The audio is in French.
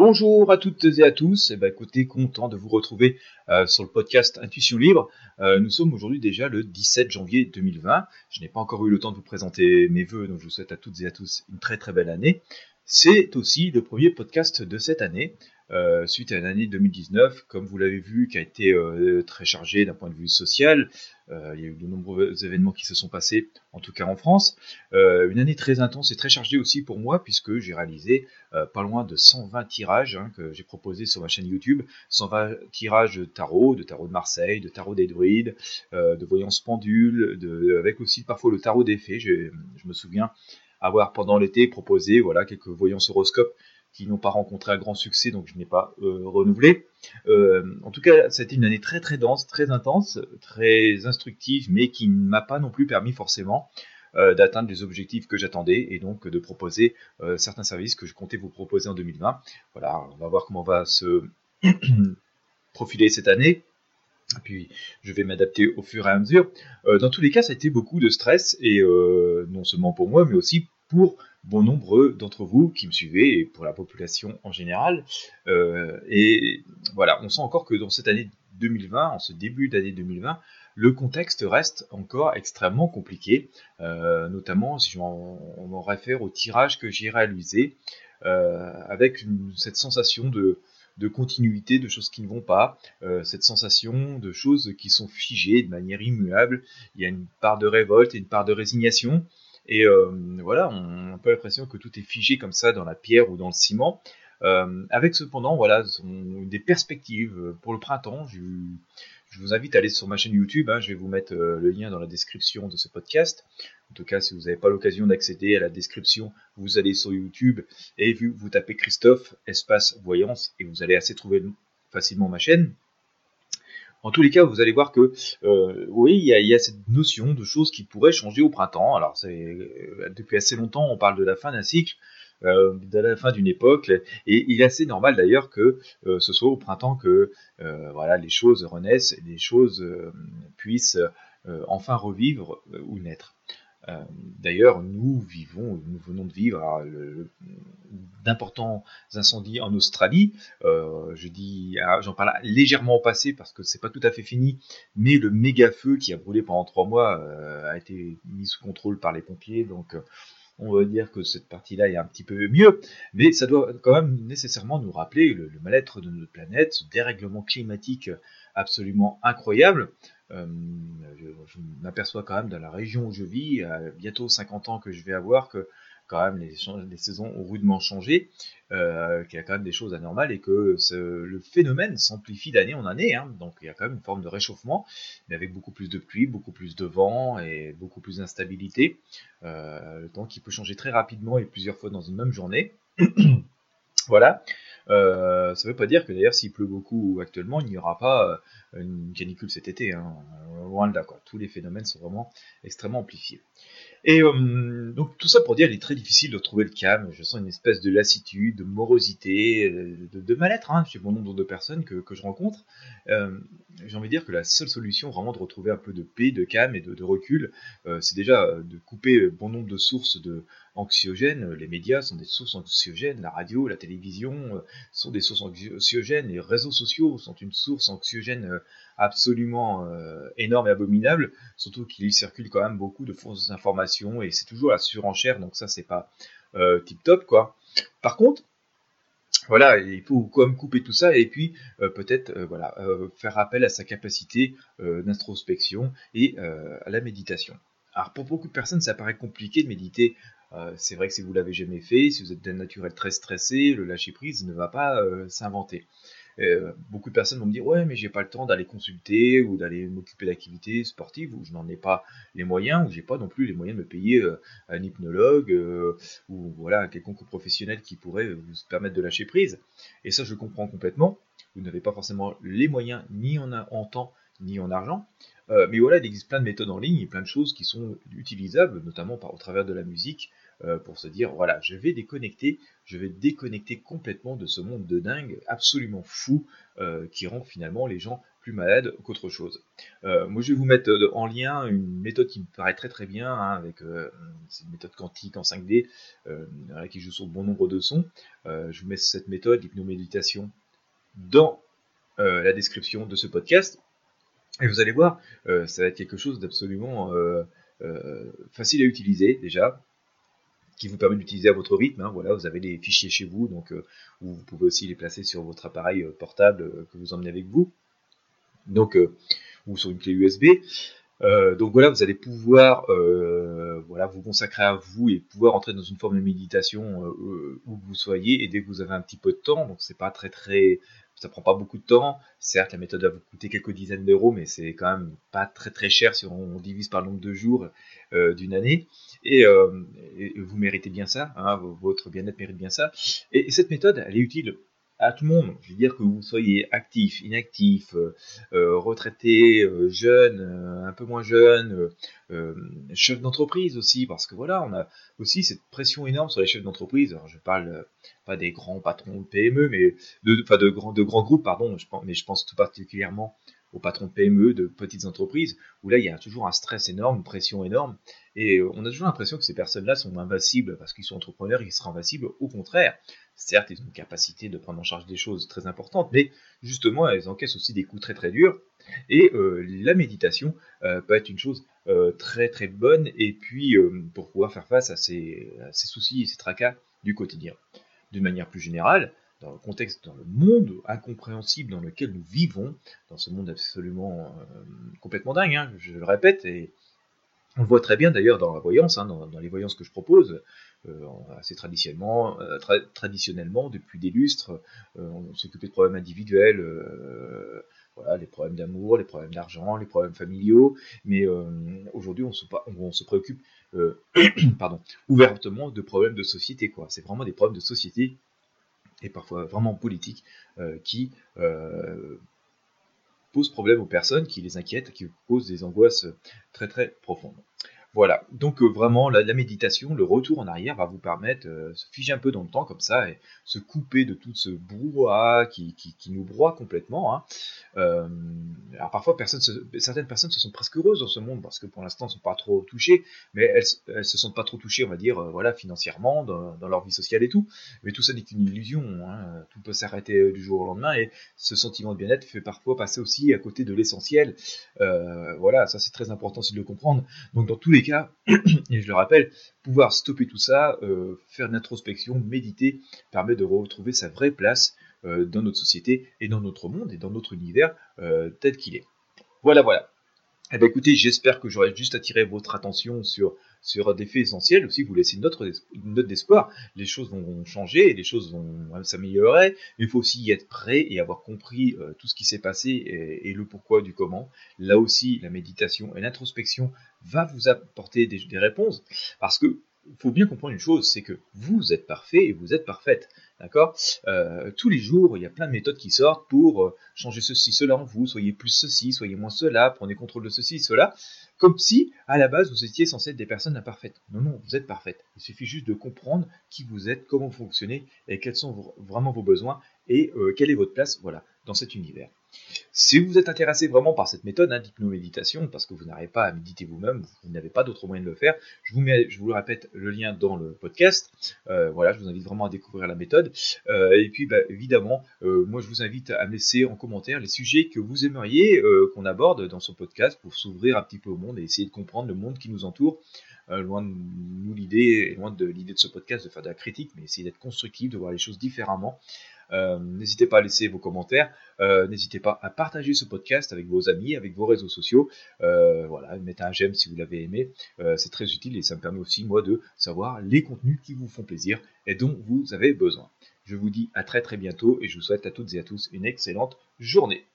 Bonjour à toutes et à tous. Eh ben, écoutez, content de vous retrouver euh, sur le podcast Intuition Libre. Euh, nous sommes aujourd'hui déjà le 17 janvier 2020. Je n'ai pas encore eu le temps de vous présenter mes voeux, donc je vous souhaite à toutes et à tous une très très belle année. C'est aussi le premier podcast de cette année. Euh, suite à une année 2019, comme vous l'avez vu, qui a été euh, très chargée d'un point de vue social. Euh, il y a eu de nombreux événements qui se sont passés, en tout cas en France. une année très intense et très chargée aussi pour moi, puisque j'ai réalisé pas loin de 120 tirages hein, que j'ai proposés sur ma chaîne YouTube. 120 tirages de tarot, de tarot de Marseille, de tarot des druides, de voyance pendule, avec aussi parfois le tarot des fées. Je, je me souviens avoir pendant l'été proposé voilà quelques voyances horoscopes qui n'ont pas rencontré un grand succès, donc je n'ai pas euh, renouvelé. Euh, en tout cas, ça a été une année très très dense, très intense, très instructive, mais qui ne m'a pas non plus permis forcément euh, d'atteindre les objectifs que j'attendais et donc de proposer certains services que je comptais vous proposer en 2020. Voilà, on va voir comment va se profiler cette année. Puis, je vais m'adapter au fur et à mesure. dans tous les cas, ça a été beaucoup de stress, et non seulement pour moi, mais aussi pour bon nombre d'entre vous qui me suivez et pour la population en général. Euh, et voilà, on sent encore que dans cette année 2020, en ce début d'année 2020, le contexte reste encore extrêmement compliqué, euh, notamment si on, on réfère au tirage que j'ai réalisé, euh, avec cette sensation de continuité, de choses qui ne vont pas, cette sensation de choses qui sont figées de manière immuable. Il y a une part de révolte et une part de résignation. Et euh, voilà, on a un peu l'impression que tout est figé comme ça dans la pierre ou dans le ciment. Euh, avec cependant, voilà, des perspectives pour le printemps. Je, vous invite à aller sur ma chaîne YouTube. Hein. je vais vous mettre euh, le lien dans la description de ce podcast. En tout cas, si vous n'avez pas l'occasion d'accéder à la description, vous allez sur YouTube et vous tapez Christophe espace voyance et vous allez assez trouver facilement ma chaîne. En tous les cas, vous allez voir que euh, oui, il y, a, cette notion de choses qui pourraient changer au printemps. Alors, euh, depuis assez longtemps, on parle de la fin d'un cycle. Euh, de la fin d'une époque et il est assez normal d'ailleurs que ce soit au printemps que voilà les choses renaissent les choses puissent enfin revivre ou naître. Euh, d'ailleurs, nous vivons, nous venons de vivre d'importants incendies en Australie. Euh, je dis, ah, j'en parle légèrement au passé parce que c'est pas tout à fait fini, mais le méga feu qui a brûlé pendant trois mois euh, a été mis sous contrôle par les pompiers, donc on va dire que cette partie-là est un petit peu mieux, mais ça doit quand même nécessairement nous rappeler le mal-être de notre planète, ce dérèglement climatique absolument incroyable. Euh, je, m'aperçois quand même dans la région où je vis, bientôt 50 ans que je vais avoir, que quand même les, les saisons ont rudement changé, euh, qu'il y a quand même des choses anormales et que le phénomène s'amplifie d'année en année. Hein, donc il y a quand même une forme de réchauffement, mais avec beaucoup plus de pluie, beaucoup plus de vent et beaucoup plus d'instabilité. Euh, le temps qui peut changer très rapidement et plusieurs fois dans une même journée. voilà. Euh, ça ne veut pas dire que d'ailleurs s'il pleut beaucoup actuellement, il n'y aura pas euh, une canicule cet été. Hein. Loin. Tous les phénomènes sont vraiment extrêmement amplifiés. Et euh, donc tout ça pour dire, il est très difficile de trouver le calme. Je sens une espèce de lassitude, de morosité, de, mal-être hein, chez bon nombre de personnes que, je rencontre. J'ai envie de dire que la seule solution vraiment de retrouver un peu de paix, de calme et de, recul, c'est déjà de couper bon nombre de sources de anxiogènes. Les médias sont des sources anxiogènes, la radio, la télévision, sont des sources anxiogènes, les réseaux sociaux sont une source anxiogène euh, absolument euh, énorme et abominable, surtout qu'il circule quand même beaucoup de fausses informations et c'est toujours la surenchère, donc ça c'est pas euh, tip top quoi. Par contre, voilà, il faut quand même couper tout ça et puis peut-être voilà faire appel à sa capacité d'introspection et à la méditation. Alors pour beaucoup de personnes, ça paraît compliqué de méditer euh, c'est vrai que si vous l'avez jamais fait, si vous êtes d'un naturel très stressé, le lâcher prise ne va pas euh, s'inventer. Euh, beaucoup de personnes vont me dire ouais mais j'ai pas le temps d'aller consulter ou d'aller m'occuper d'activités sportives ou je n'en ai pas les moyens ou j'ai pas non plus les moyens de me payer un hypnologue ou voilà quelconque professionnel qui pourrait vous permettre de lâcher prise. Et ça je comprends complètement. Vous n'avez pas forcément les moyens ni en, en temps ni en argent. mais voilà, il existe plein de méthodes en ligne et plein de choses qui sont utilisables, notamment par, au travers de la musique, euh, pour se dire voilà, je vais déconnecter, je vais déconnecter complètement de ce monde de dingue absolument fou euh, qui rend finalement les gens plus malade qu'autre chose. moi, je vais vous mettre en lien une méthode qui me paraît très très bien, hein, avec une méthode quantique en 5D, qui joue sur bon nombre de sons. je vous mets cette méthode, l'hypnoméditation, dans la description de ce podcast. Et vous allez voir, ça va être quelque chose d'absolument facile à utiliser déjà, qui vous permet d'utiliser à votre rythme. Hein, voilà, vous avez les fichiers chez vous, donc euh, vous pouvez aussi les placer sur votre appareil euh, portable euh, que vous emmenez avec vous, donc ou sur une clé USB. donc voilà, vous allez pouvoir voilà, vous consacrer à vous et pouvoir entrer dans une forme de méditation où vous soyez. Et dès que vous avez un petit peu de temps, donc c'est pas très très ça prend pas beaucoup de temps. Certes, la méthode va vous coûter quelques dizaines d'euros, mais c'est quand même pas très très cher si on divise par le nombre de jours euh, d'une année. Euh, et, vous méritez bien ça, hein, votre bien-être mérite bien ça. Et, cette méthode, elle est utile à tout le monde. Je veux dire que vous soyez actif, inactif, euh, retraité, jeune, un peu moins jeune, chef d'entreprise aussi, parce que voilà, on a aussi cette pression énorme sur les chefs d'entreprise. Alors je parle pas des grands patrons de PME, mais de, enfin de grands, de grands groupes, pardon, mais je pense tout particulièrement aux patrons de PME, de petites entreprises, où là il y a toujours un stress énorme, une pression énorme, et on a toujours l'impression que ces personnes-là sont invincibles parce qu'ils sont entrepreneurs, ils seraient invincibles. Au contraire, certes, ils ont une capacité de prendre en charge des choses très importantes, mais justement, elles encaissent aussi des coups très très durs. Et euh, la méditation euh, peut être une chose euh, très très bonne, et puis pour pouvoir faire face à ces, à ces soucis et ces tracas du quotidien d'une manière plus générale, dans le contexte, dans le monde incompréhensible dans lequel nous vivons, dans ce monde absolument euh, complètement dingue, hein, je le répète, et on le voit très bien d'ailleurs dans la voyance, hein, dans, les voyances que je propose, euh, assez traditionnellement, euh, traditionnellement, depuis des lustres, on s'occupait de problèmes individuels, voilà, les problèmes d'amour, les problèmes d'argent, les problèmes familiaux, mais aujourd'hui on se, préoccupe ouvertement de problèmes de société. quoi. C'est vraiment des problèmes de société et parfois vraiment politiques euh, qui euh, posent problème aux personnes, qui les inquiètent, qui causent des angoisses très très profondes. Voilà, donc euh, vraiment la, méditation, le retour en arrière va vous permettre euh, de se figer un peu dans le temps comme ça et se couper de tout ce brouhaha qui, nous broie complètement. Hein. Euh, alors parfois certaines personnes se sont presque heureuses dans ce monde parce que pour l'instant elles ne sont pas trop touchées, mais elles, elles se sentent pas trop touchées, on va dire, voilà, financièrement, dans, leur vie sociale et tout. Mais tout ça n'est qu'une illusion, hein. tout peut s'arrêter du jour au lendemain et ce sentiment de bien-être fait parfois passer aussi à côté de l'essentiel. voilà, ça c'est très important aussi de le comprendre. Donc dans tous les et je le rappelle, pouvoir stopper tout ça, euh, faire une introspection, méditer, permet de retrouver sa vraie place euh, dans notre société et dans notre monde et dans notre univers euh, tel qu'il est. Voilà, voilà. Eh bien, écoutez, j'espère que j'aurai juste attiré votre attention sur, sur des faits essentiels. Aussi, vous laissez une note, une note d'espoir. Les choses vont changer, les choses vont s'améliorer. Il faut aussi y être prêt et avoir compris euh, tout ce qui s'est passé et, le pourquoi du comment. Là aussi, la méditation et l'introspection va vous apporter des, réponses. Parce que faut bien comprendre une chose, c'est que vous êtes parfait et vous êtes parfaite. D'accord? Euh, Tous les jours, il y a plein de méthodes qui sortent pour euh, changer ceci, cela en vous. Soyez plus ceci, soyez moins cela, prenez contrôle de ceci, cela. Comme si, à la base, vous étiez censé être des personnes imparfaites. Non, non, vous êtes parfaite. Il suffit juste de comprendre qui vous êtes, comment vous fonctionnez et quels sont vraiment vos besoins et euh, quelle est votre place voilà, dans cet univers. Si vous êtes intéressé vraiment par cette méthode hein, d'hypnoméditation, parce que vous n'arrivez pas à méditer vous-même, vous n'avez pas d'autre moyen de le faire, je vous mets, je vous le répète, le lien dans le podcast. Euh, voilà, je vous invite vraiment à découvrir la méthode. Euh, et puis, bah, évidemment, euh, moi, je vous invite à me laisser en commentaire les sujets que vous aimeriez qu'on aborde dans ce podcast pour s'ouvrir un petit peu au monde et essayer de comprendre le monde qui nous entoure. loin de nous l'idée, loin de l'idée de ce podcast de faire de la critique, mais essayer d'être constructif, de voir les choses différemment. Euh, n'hésitez pas à laisser vos commentaires. Euh, n'hésitez pas à partager ce podcast avec vos amis, avec vos réseaux sociaux. Euh, voilà, mettez un j'aime si vous l'avez aimé. c'est très utile et ça me permet aussi, moi, de savoir les contenus qui vous font plaisir et dont vous avez besoin. Je vous dis à très très bientôt et je vous souhaite à toutes et à tous une excellente journée.